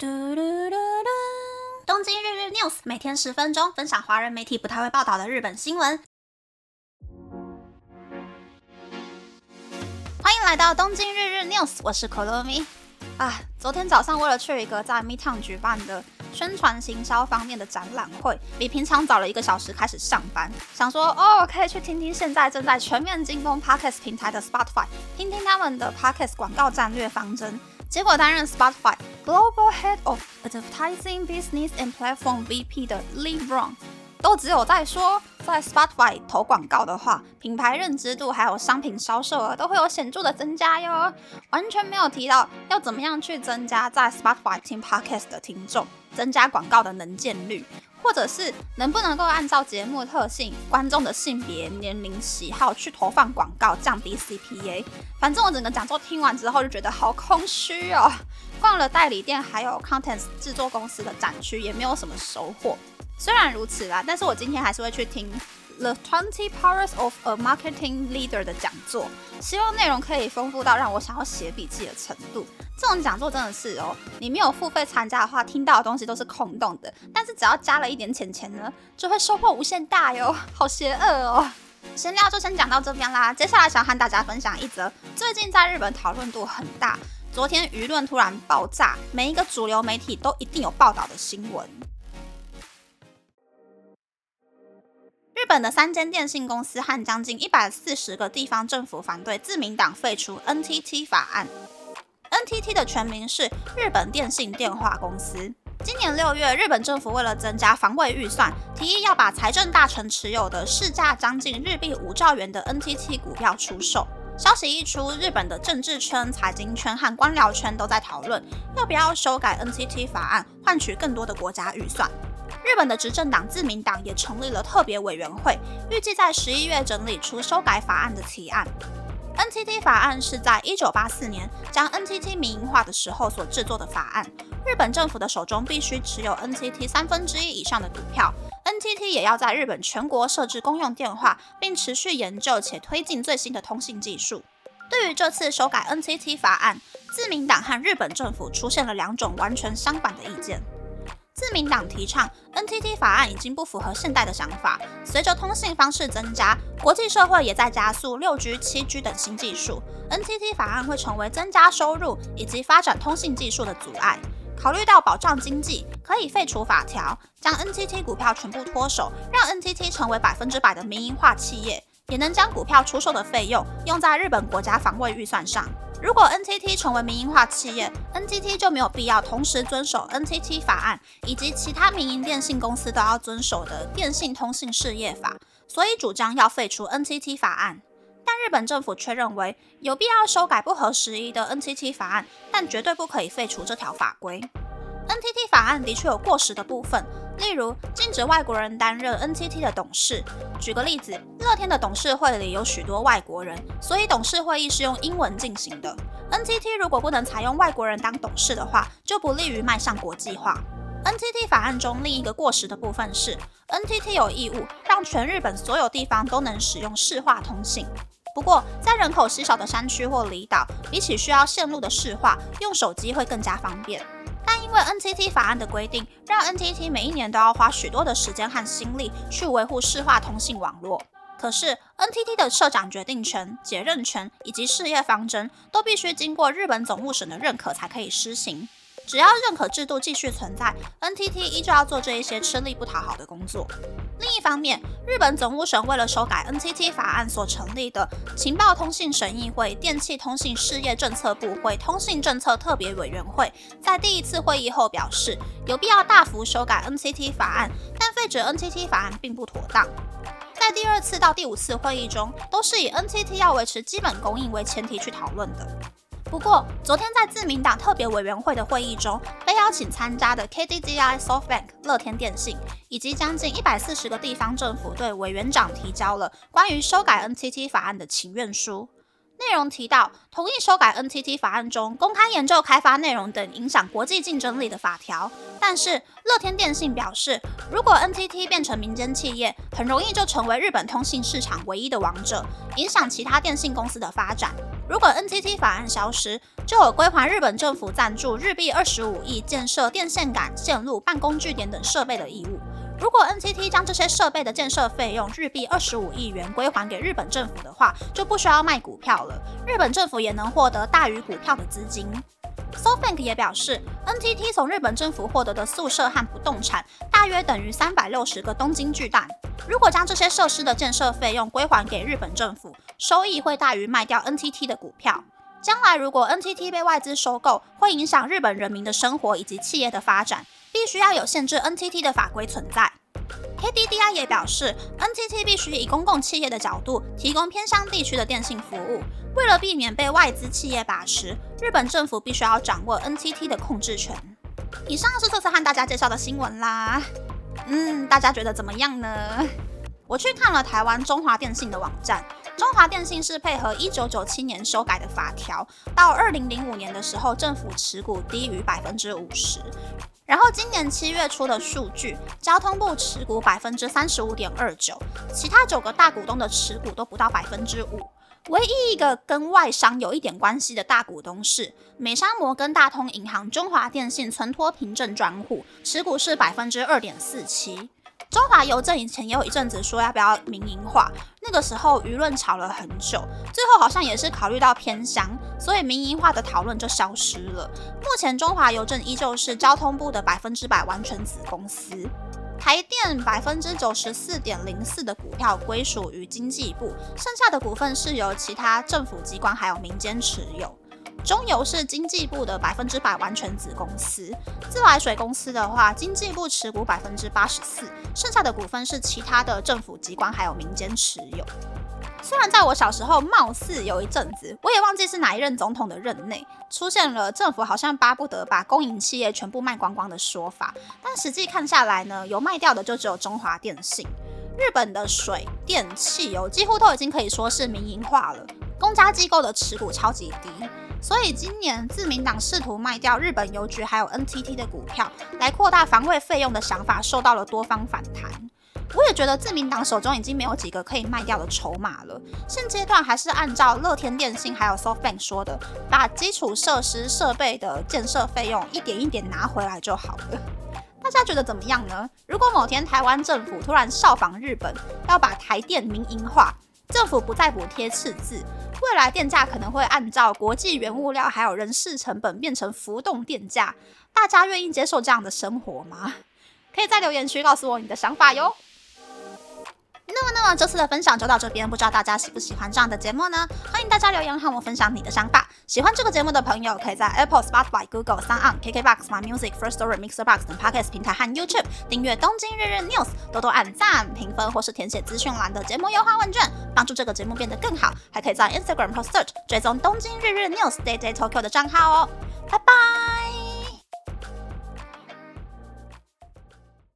嘟嘟嘟嘟！东京日日 news 每天十分钟，分享华人媒体不太会报道的日本新闻。欢迎来到东京日日 news，我是可乐咪。啊，昨天早上为了去一个在 Me Town 举办的宣传行销方面的展览会，比平常早了一个小时开始上班，想说哦，可以去听听现在正在全面进攻 Podcast 平台的 Spotify，听听他们的 Podcast 广告战略方针。结果担任 Spotify Global Head of Advertising Business and Platform VP 的 Lee Brown，都只有在说，在 Spotify 投广告的话，品牌认知度还有商品销售额都会有显著的增加哟，完全没有提到要怎么样去增加在 Spotify 听 Podcast 的听众，增加广告的能见率。或者是能不能够按照节目特性、观众的性别、年龄、喜好去投放广告，降低 CPA？反正我整个讲座听完之后就觉得好空虚哦。逛了代理店还有 Contents 制作公司的展区，也没有什么收获。虽然如此啦，但是我今天还是会去听。The Twenty Powers of a Marketing Leader 的讲座，希望内容可以丰富到让我想要写笔记的程度。这种讲座真的是哦，你没有付费参加的话，听到的东西都是空洞的。但是只要加了一点钱钱呢，就会收获无限大哟，好邪恶哦！闲聊就先讲到这边啦，接下来想和大家分享一则最近在日本讨论度很大，昨天舆论突然爆炸，每一个主流媒体都一定有报道的新闻。日本的三间电信公司和将近一百四十个地方政府反对自民党废除 NTT 法案。NTT 的全名是日本电信电话公司。今年六月，日本政府为了增加防卫预算，提议要把财政大臣持有的市价将近日币五兆元的 NTT 股票出售。消息一出，日本的政治圈、财经圈和官僚圈都在讨论，要不要修改 NTT 法案，换取更多的国家预算。日本的执政党自民党也成立了特别委员会，预计在十一月整理出修改法案的提案。NTT 法案是在一九八四年将 NTT 民营化的时候所制作的法案。日本政府的手中必须持有 NTT 三分之一以上的股票，NTT 也要在日本全国设置公用电话，并持续研究且推进最新的通信技术。对于这次修改 NTT 法案，自民党和日本政府出现了两种完全相反的意见。自民党提倡 NTT 法案已经不符合现代的想法。随着通信方式增加，国际社会也在加速六 G、七 G 等新技术，NTT 法案会成为增加收入以及发展通信技术的阻碍。考虑到保障经济，可以废除法条，将 NTT 股票全部脱手，让 NTT 成为百分之百的民营化企业，也能将股票出售的费用用在日本国家防卫预算上。如果 NTT 成为民营化企业，NTT 就没有必要同时遵守 NTT 法案以及其他民营电信公司都要遵守的电信通信事业法，所以主张要废除 NTT 法案。但日本政府却认为有必要修改不合时宜的 NTT 法案，但绝对不可以废除这条法规。NTT 法案的确有过时的部分。例如，禁止外国人担任 NTT 的董事。举个例子，乐天的董事会里有许多外国人，所以董事会议是用英文进行的。NTT 如果不能采用外国人当董事的话，就不利于迈向国际化。NTT 法案中另一个过时的部分是，NTT 有义务让全日本所有地方都能使用市话通信。不过，在人口稀少的山区或离岛，比起需要线路的市话，用手机会更加方便。但因为 NTT 法案的规定，让 NTT 每一年都要花许多的时间和心力去维护市话通信网络。可是 NTT 的社长决定权、解任权以及事业方针，都必须经过日本总务省的认可才可以施行。只要认可制度继续存在，NTT 依旧要做这一些吃力不讨好的工作。另一方面，日本总务省为了修改 NTT 法案所成立的情报通信审议会、电气通信事业政策部会通信政策特别委员会，在第一次会议后表示，有必要大幅修改 NTT 法案，但废止 NTT 法案并不妥当。在第二次到第五次会议中，都是以 NTT 要维持基本供应为前提去讨论的。不过，昨天在自民党特别委员会的会议中，被邀请参加的 KDDI、SoftBank、乐天电信以及将近一百四十个地方政府对委员长提交了关于修改 NTT 法案的请愿书。内容提到，同意修改 NTT 法案中公开研究开发内容等影响国际竞争力的法条。但是，乐天电信表示，如果 NTT 变成民间企业，很容易就成为日本通信市场唯一的王者，影响其他电信公司的发展。如果 NTT 法案消失，就有归还日本政府赞助日币二十五亿建设电线杆、线路、办公据点等设备的义务。如果 NTT 将这些设备的建设费用日币二十五亿元归还给日本政府的话，就不需要卖股票了，日本政府也能获得大于股票的资金。SoftBank 也表示，NTT 从日本政府获得的宿舍和不动产大约等于三百六十个东京巨蛋。如果将这些设施的建设费用归还给日本政府，收益会大于卖掉 NTT 的股票。将来如果 NTT 被外资收购，会影响日本人民的生活以及企业的发展。必须要有限制 NTT 的法规存在。KDDI 也表示，NTT 必须以公共企业的角度提供偏乡地区的电信服务。为了避免被外资企业把持，日本政府必须要掌握 NTT 的控制权。以上是这次和大家介绍的新闻啦。嗯，大家觉得怎么样呢？我去看了台湾中华电信的网站，中华电信是配合一九九七年修改的法条，到二零零五年的时候，政府持股低于百分之五十。然后今年七月初的数据，交通部持股百分之三十五点二九，其他九个大股东的持股都不到百分之五。唯一一个跟外商有一点关系的大股东是美商摩根大通银行中华电信存托凭证专户，持股是百分之二点四七。中华邮政以前也有一阵子说要不要民营化，那个时候舆论吵了很久，最后好像也是考虑到偏乡，所以民营化的讨论就消失了。目前中华邮政依旧是交通部的百分之百完全子公司，台电百分之九十四点零四的股票归属于经济部，剩下的股份是由其他政府机关还有民间持有。中油是经济部的百分之百完全子公司，自来水公司的话，经济部持股百分之八十四，剩下的股份是其他的政府机关还有民间持有。虽然在我小时候，貌似有一阵子，我也忘记是哪一任总统的任内，出现了政府好像巴不得把公营企业全部卖光光的说法，但实际看下来呢，有卖掉的就只有中华电信。日本的水电汽油几乎都已经可以说是民营化了，公家机构的持股超级低。所以今年自民党试图卖掉日本邮局还有 NTT 的股票来扩大防卫费用的想法受到了多方反弹。我也觉得自民党手中已经没有几个可以卖掉的筹码了，现阶段还是按照乐天电信还有 SoftBank 说的，把基础设施设备的建设费用一点一点拿回来就好了。大家觉得怎么样呢？如果某天台湾政府突然效仿日本，要把台电民营化，政府不再补贴赤字。未来电价可能会按照国际原物料还有人事成本变成浮动电价，大家愿意接受这样的生活吗？可以在留言区告诉我你的想法哟。那么，那么这次的分享就到这边，不知道大家喜不喜欢这样的节目呢？欢迎大家留言和我分享你的想法。喜欢这个节目的朋友，可以在 Apple、Spotify、Google、Sound、KKBox、My Music、First Story、Mixer Box 等 Podcast 平台和 YouTube 订阅《东京日日 News》，多多按赞、评分或是填写资讯栏的节目优化问卷，帮助这个节目变得更好。还可以在 Instagram 或 Search 追踪《东京日日 News》Day Day Tokyo 的账号哦。拜拜。